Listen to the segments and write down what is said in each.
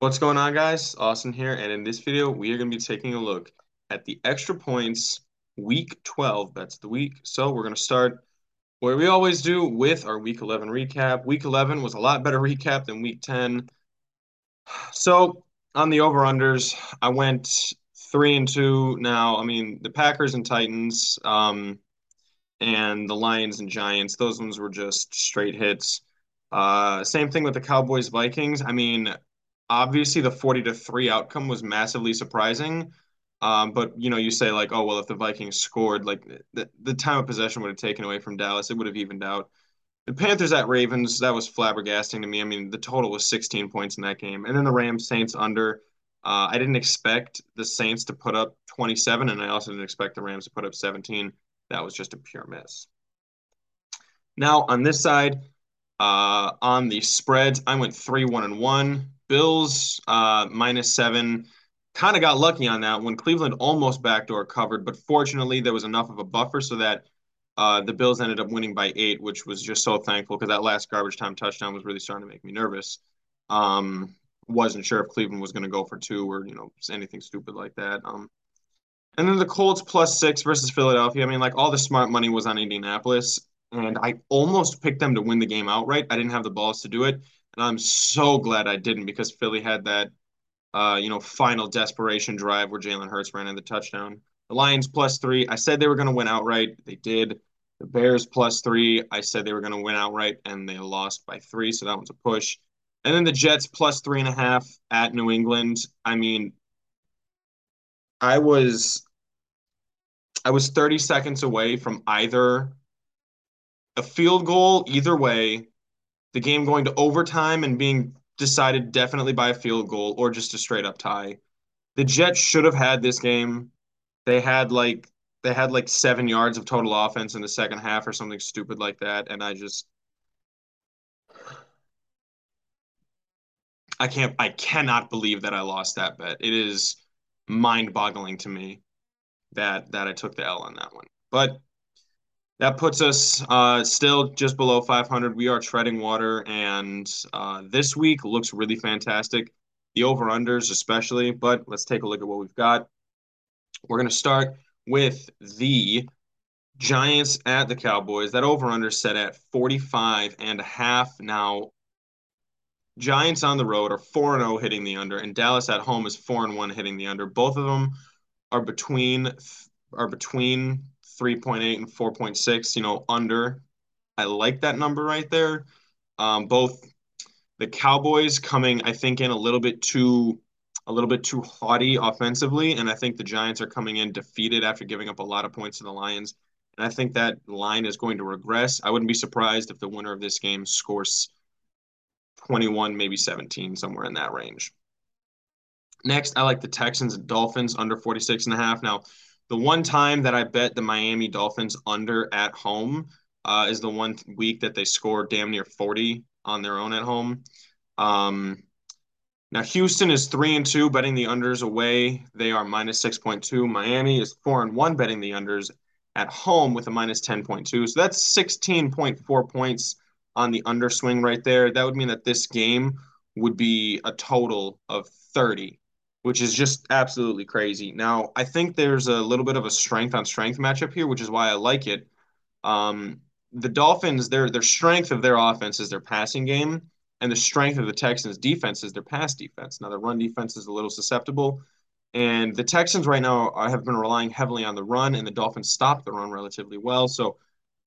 What's going on, guys? Austin here, and in this video, we are going to be taking a look at the extra points week 12 That's the week. So we're going to start where we always do with our week 11 recap. Week 11 was a lot better recap than week 10. So on the over-unders, I went three and two now. I mean, the Packers and Titans, um, and the Lions and Giants, those ones were just straight hits. Uh, same thing with the Cowboys Vikings. I mean, obviously the 40 to 3 outcome was massively surprising. Um, but you know, you say like, oh well, if the Vikings scored, like the, the time of possession would have taken away from Dallas, it would have evened out. The Panthers at Ravens, that was flabbergasting to me. I mean, the total was 16 points in that game. And then the Rams Saints under. Uh, I didn't expect the Saints to put up 27, and I also didn't expect the Rams to put up 17. That was just a pure miss. Now on this side, uh, on the spreads, I went three, one, and one. Bills uh, minus seven. Kind of got lucky on that when Cleveland almost backdoor covered, but fortunately there was enough of a buffer so that uh, the Bills ended up winning by eight, which was just so thankful because that last garbage time touchdown was really starting to make me nervous. Um, wasn't sure if Cleveland was going to go for two or you know anything stupid like that. Um, and then the Colts plus six versus Philadelphia. I mean, like all the smart money was on Indianapolis, and I almost picked them to win the game outright. I didn't have the balls to do it. And I'm so glad I didn't because Philly had that, uh, you know, final desperation drive where Jalen Hurts ran in the touchdown. The Lions plus three. I said they were going to win outright. They did. The Bears plus three. I said they were going to win outright, and they lost by three. So that one's a push. And then the Jets plus three and a half at New England. I mean, I was I was 30 seconds away from either a field goal, either way, the game going to overtime and being decided definitely by a field goal or just a straight up tie. The Jets should have had this game. They had like they had like seven yards of total offense in the second half or something stupid like that, and I just I can't I cannot believe that I lost that bet. It is mind-boggling to me that that I took the L on that one. But that puts us uh, still just below 500. We are treading water, and uh, this week looks really fantastic. The over unders, especially. But let's take a look at what we've got. We're going to start with the Giants at the Cowboys. That over under set at 45 and a half. Now, Giants on the road are 4 0 hitting the under, and Dallas at home is 4 and 1 hitting the under. Both of them are between are between 3.8 and 4.6, you know, under. I like that number right there. Um, both the Cowboys coming, I think, in a little bit too a little bit too haughty offensively, and I think the Giants are coming in defeated after giving up a lot of points to the Lions. And I think that line is going to regress. I wouldn't be surprised if the winner of this game scores 21, maybe 17, somewhere in that range. Next, I like the Texans and Dolphins under 46 and a half. Now, the one time that I bet the Miami Dolphins under at home uh, is the one week that they scored damn near 40 on their own at home. Um, now Houston is three and two betting the unders away. They are minus 6.2. Miami is four and one betting the unders at home with a minus 10.2. So that's 16.4 points on the underswing right there. That would mean that this game would be a total of 30 which is just absolutely crazy. Now, I think there's a little bit of a strength on strength matchup here, which is why I like it. Um, the Dolphins, their their strength of their offense is their passing game, and the strength of the Texans' defense is their pass defense. Now, the run defense is a little susceptible, and the Texans right now have been relying heavily on the run, and the Dolphins stop the run relatively well. So,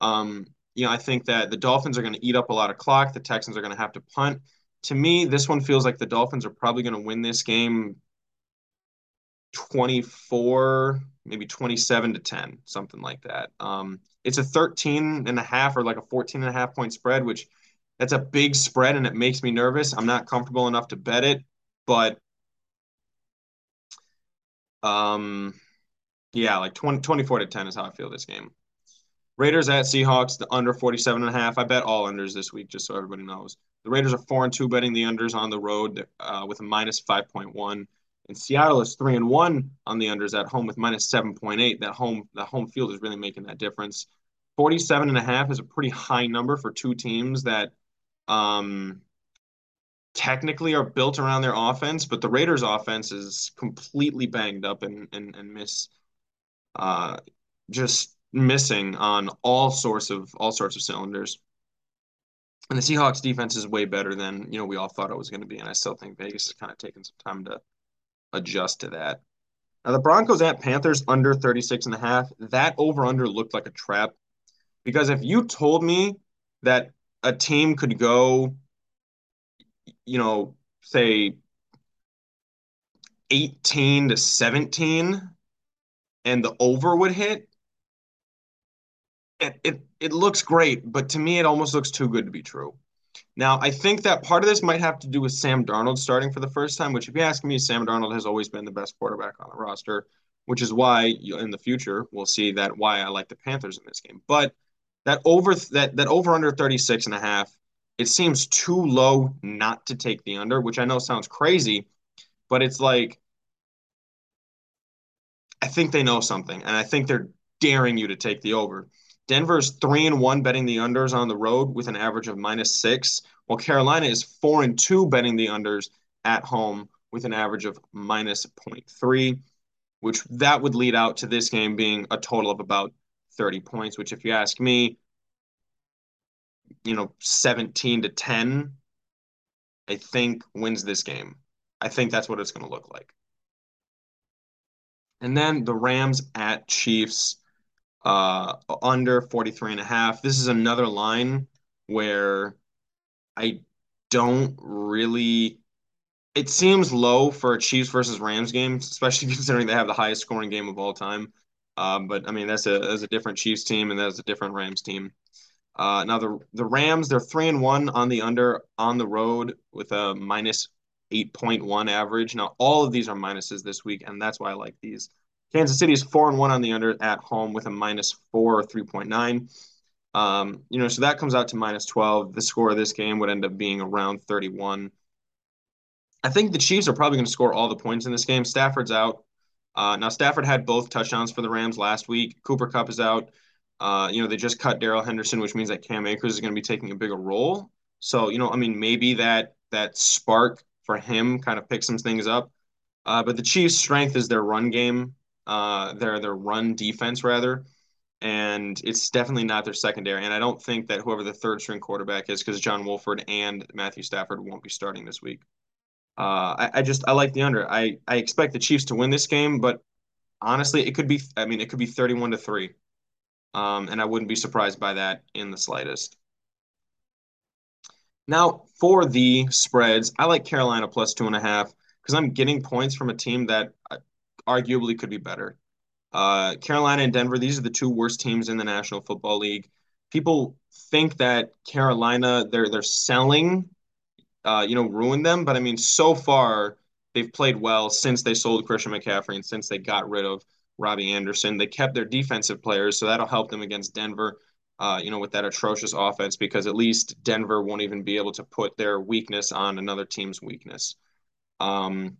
um, you know, I think that the Dolphins are going to eat up a lot of clock. The Texans are going to have to punt. To me, this one feels like the Dolphins are probably going to win this game 24, maybe 27 to 10, something like that. Um, it's a 13 and a half or like a 14 and a half point spread, which that's a big spread and it makes me nervous. I'm not comfortable enough to bet it, but um, yeah, like 20, 24 to 10 is how I feel this game. Raiders at Seahawks, the under 47 and a half. I bet all unders this week, just so everybody knows. The Raiders are four and two betting the unders on the road uh, with a minus 5.1. And Seattle is three and one on the unders at home with minus 7.8. That home that home field is really making that difference. 47 and a half is a pretty high number for two teams that um technically are built around their offense, but the Raiders' offense is completely banged up and and, and miss uh, just missing on all sorts of all sorts of cylinders. And the Seahawks defense is way better than, you know, we all thought it was going to be. And I still think Vegas is kind of taking some time to adjust to that. Now the Broncos at Panthers under 36 and a half, that over under looked like a trap. Because if you told me that a team could go, you know, say 18 to 17 and the over would hit, it, it it looks great, but to me it almost looks too good to be true. Now, I think that part of this might have to do with Sam Darnold starting for the first time, which if you ask me, Sam Darnold has always been the best quarterback on the roster, which is why in the future we'll see that why I like the Panthers in this game. But that over that that over under 36 and a half, it seems too low not to take the under, which I know sounds crazy, but it's like I think they know something, and I think they're daring you to take the over. Denver's three and one betting the unders on the road with an average of minus six, while Carolina is four and two betting the unders at home with an average of minus 0.3, which that would lead out to this game being a total of about 30 points, which if you ask me, you know, 17 to 10, I think wins this game. I think that's what it's going to look like. And then the Rams at Chiefs uh, under 43 and a half. This is another line where I don't really it seems low for a Chiefs versus Rams game, especially considering they have the highest scoring game of all time. Um, but I mean, that's a that's a different Chiefs team and that's a different Rams team. Uh, now the the Rams, they're three and one on the under on the road with a minus eight point one average. Now all of these are minuses this week, and that's why I like these. Kansas City is four and one on the under at home with a minus four or three point nine. Um, you know, so that comes out to minus twelve. The score of this game would end up being around thirty one. I think the Chiefs are probably going to score all the points in this game. Stafford's out. Uh, now Stafford had both touchdowns for the Rams last week. Cooper Kupp is out. Uh, you know, they just cut Darrell Henderson, which means that Cam Akers is going to be taking a bigger role. So, you know, I mean, maybe that that spark for him kind of picks some things up. Uh, but the Chiefs' strength is their run game uh, their their run defense rather, and it's definitely not their secondary. And I don't think that whoever the third string quarterback is, because John Wolford and Matthew Stafford won't be starting this week. Uh, I, I just I like the under. I I expect the Chiefs to win this game, but honestly, it could be. I mean, it could be thirty-one to three, um, and I wouldn't be surprised by that in the slightest. Now, for the spreads, I like Carolina plus two and a half because I'm getting points from a team that arguably could be better. Uh, Carolina and Denver, these are the two worst teams in the National Football League. People think that Carolina, they're they're selling, uh, you know, ruined them. But I mean, so far they've played well since they sold Christian McCaffrey and since they got rid of Robbie Anderson. They kept their defensive players, so that'll help them against Denver. Uh, you know, with that atrocious offense, because at least Denver won't even be able to put their weakness on another team's weakness. Um,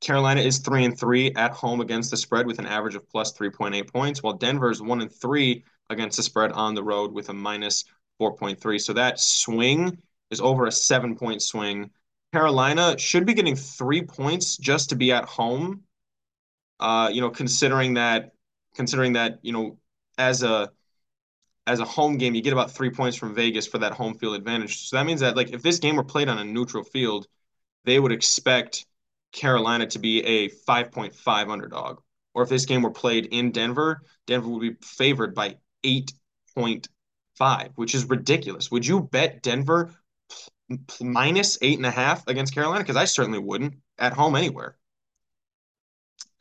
Carolina is three and three at home against the spread with an average of plus 3.8 points, while Denver is one and three against the spread on the road with a minus 4.3. So that swing is over a seven point swing. Carolina should be getting three points just to be at home. Uh, you know, considering that, considering that, you know, as a as a home game, you get about three points from Vegas for that home field advantage. So that means that like if this game were played on a neutral field, they would expect Carolina to be a 5.5 underdog. Or if this game were played in Denver, Denver would be favored by 8.5, which is ridiculous. Would you bet Denver minus eight and a half against Carolina? Because I certainly wouldn't at home anywhere.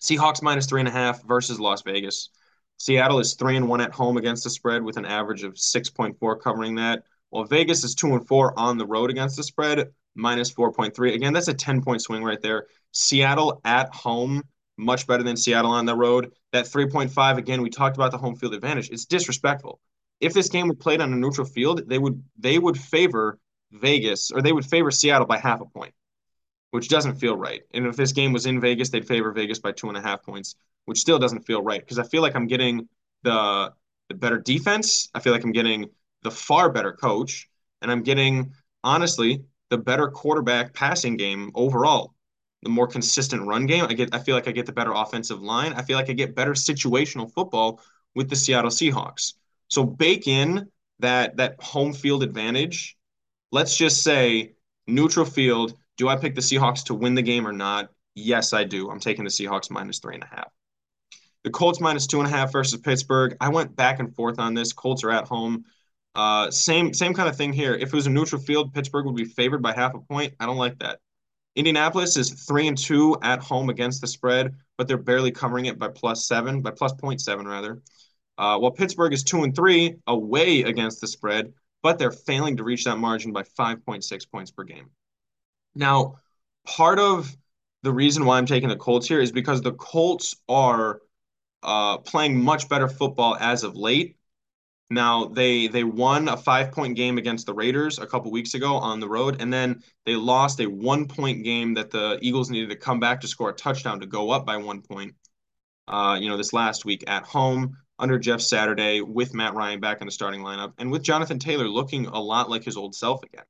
Seahawks minus three and a half versus Las Vegas. Seattle is three and one at home against the spread with an average of 6.4 covering that. While Vegas is two and four on the road against the spread, minus 4.3. Again, that's a 10 point swing right there. Seattle at home, much better than Seattle on the road. That 3.5, again, we talked about the home field advantage. It's disrespectful. If this game were played on a neutral field, they would they would favor Vegas or they would favor Seattle by half a point, which doesn't feel right. And if this game was in Vegas, they'd favor Vegas by two and a half points, which still doesn't feel right because I feel like I'm getting the the better defense. I feel like I'm getting the far better coach, and I'm getting honestly the better quarterback passing game overall. The more consistent run game, I get I feel like I get the better offensive line. I feel like I get better situational football with the Seattle Seahawks. So bake in that that home field advantage. Let's just say neutral field. Do I pick the Seahawks to win the game or not? Yes, I do. I'm taking the Seahawks minus three and a half. The Colts minus two and a half versus Pittsburgh. I went back and forth on this. Colts are at home. Uh, same same kind of thing here. If it was a neutral field, Pittsburgh would be favored by half a point. I don't like that. Indianapolis is three and two at home against the spread, but they're barely covering it by plus seven, by plus 0.7 rather. Uh, while Pittsburgh is two and three away against the spread, but they're failing to reach that margin by 5.6 points per game. Now, part of the reason why I'm taking the Colts here is because the Colts are uh, playing much better football as of late. Now they they won a five point game against the Raiders a couple weeks ago on the road, and then they lost a one point game that the Eagles needed to come back to score a touchdown to go up by one point. Uh, you know, this last week at home under Jeff Saturday with Matt Ryan back in the starting lineup and with Jonathan Taylor looking a lot like his old self again.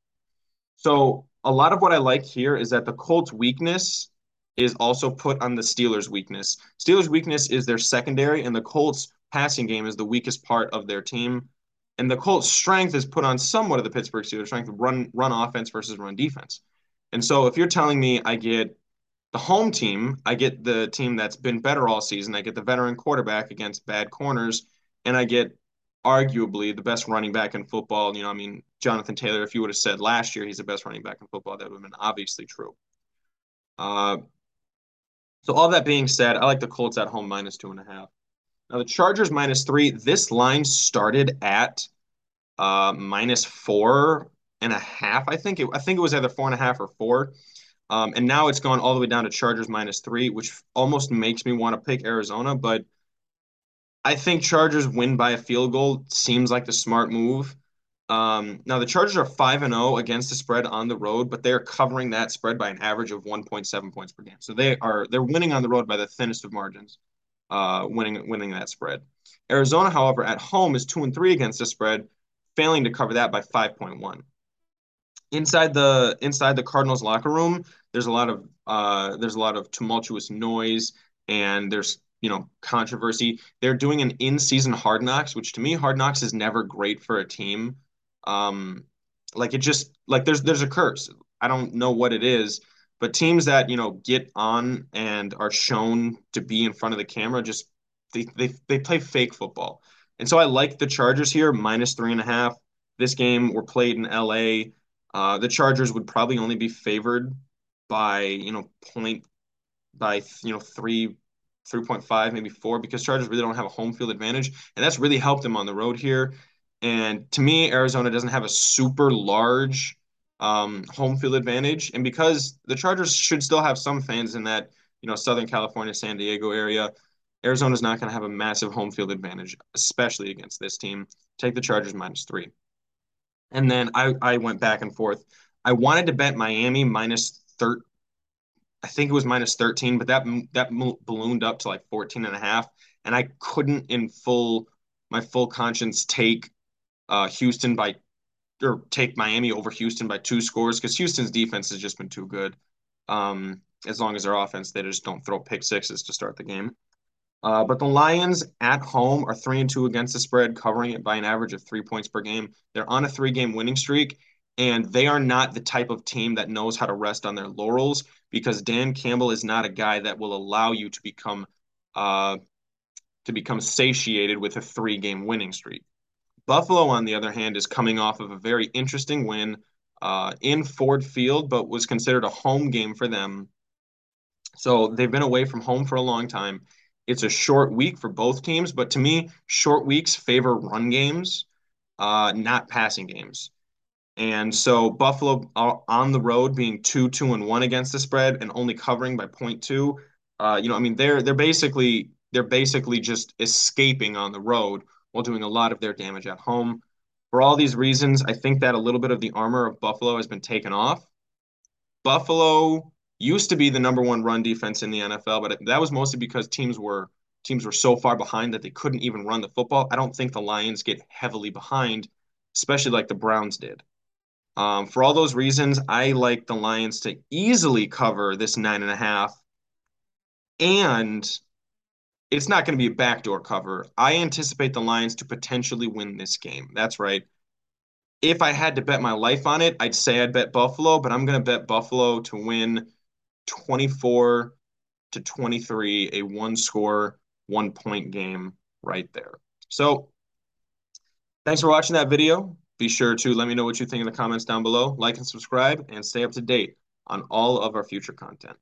So a lot of what I like here is that the Colts' weakness is also put on the Steelers' weakness. Steelers' weakness is their secondary, and the Colts' passing game is the weakest part of their team. And the Colts' strength is put on somewhat of the Pittsburgh Steelers' strength run run offense versus run defense. And so if you're telling me I get the home team, I get the team that's been better all season, I get the veteran quarterback against bad corners, and I get arguably the best running back in football. You know, I mean, Jonathan Taylor, if you would have said last year he's the best running back in football, that would have been obviously true. Uh, so all that being said, I like the Colts at home minus two and a half. Now the Chargers minus three. This line started at uh, minus four and a half. I think it. I think it was either four and a half or four. Um, and now it's gone all the way down to Chargers minus three, which almost makes me want to pick Arizona. But I think Chargers win by a field goal seems like the smart move. Um, now the Chargers are five and zero oh against the spread on the road, but they are covering that spread by an average of one point seven points per game. So they are they're winning on the road by the thinnest of margins, uh, winning winning that spread. Arizona, however, at home is two and three against the spread, failing to cover that by five point one. Inside the inside the Cardinals locker room, there's a lot of uh, there's a lot of tumultuous noise, and there's you know controversy. They're doing an in-season Hard Knocks, which to me Hard Knocks is never great for a team um, like it just like there's there's a curse. I don't know what it is, but teams that you know get on and are shown to be in front of the camera just they they they play fake football. And so I like the Chargers here minus three and a half. This game were played in LA. Uh, the Chargers would probably only be favored by you know point by you know three 3.5 maybe 4 because Chargers really don't have a home field advantage and that's really helped them on the road here and to me, Arizona doesn't have a super large um, home field advantage. And because the Chargers should still have some fans in that, you know, Southern California, San Diego area, Arizona's not going to have a massive home field advantage, especially against this team. Take the Chargers minus three. And then I, I went back and forth. I wanted to bet Miami minus thir- I think it was minus 13, but that that ballooned up to like 14 and a half. And I couldn't in full my full conscience take uh, Houston by or take Miami over Houston by two scores because Houston's defense has just been too good. Um, as long as their offense, they just don't throw pick sixes to start the game. Uh, but the Lions at home are three and two against the spread, covering it by an average of three points per game. They're on a three game winning streak, and they are not the type of team that knows how to rest on their laurels because Dan Campbell is not a guy that will allow you to become uh, to become satiated with a three game winning streak. Buffalo, on the other hand, is coming off of a very interesting win uh, in Ford Field, but was considered a home game for them. So they've been away from home for a long time. It's a short week for both teams, but to me, short weeks favor run games, uh, not passing games. And so Buffalo uh, on the road being two, two, and one against the spread and only covering by two. Uh, you know, I mean, they're they're basically they're basically just escaping on the road while doing a lot of their damage at home. For all these reasons, I think that a little bit of the armor of Buffalo has been taken off. Buffalo used to be the number one run defense in the NFL, but that was mostly because teams were teams were so far behind that they couldn't even run the football. I don't think the Lions get heavily behind, especially like the Browns did. Um, for all those reasons, I like the Lions to easily cover this nine and a half. And it's not going to be a backdoor cover. I anticipate the Lions to potentially win this game. That's right. If I had to bet my life on it, I'd say I'd bet Buffalo, but I'm going to bet Buffalo to win 24 to 23, a one score, one point game right there. So thanks for watching that video. Be sure to let me know what you think in the comments down below. Like and subscribe and stay up to date on all of our future content.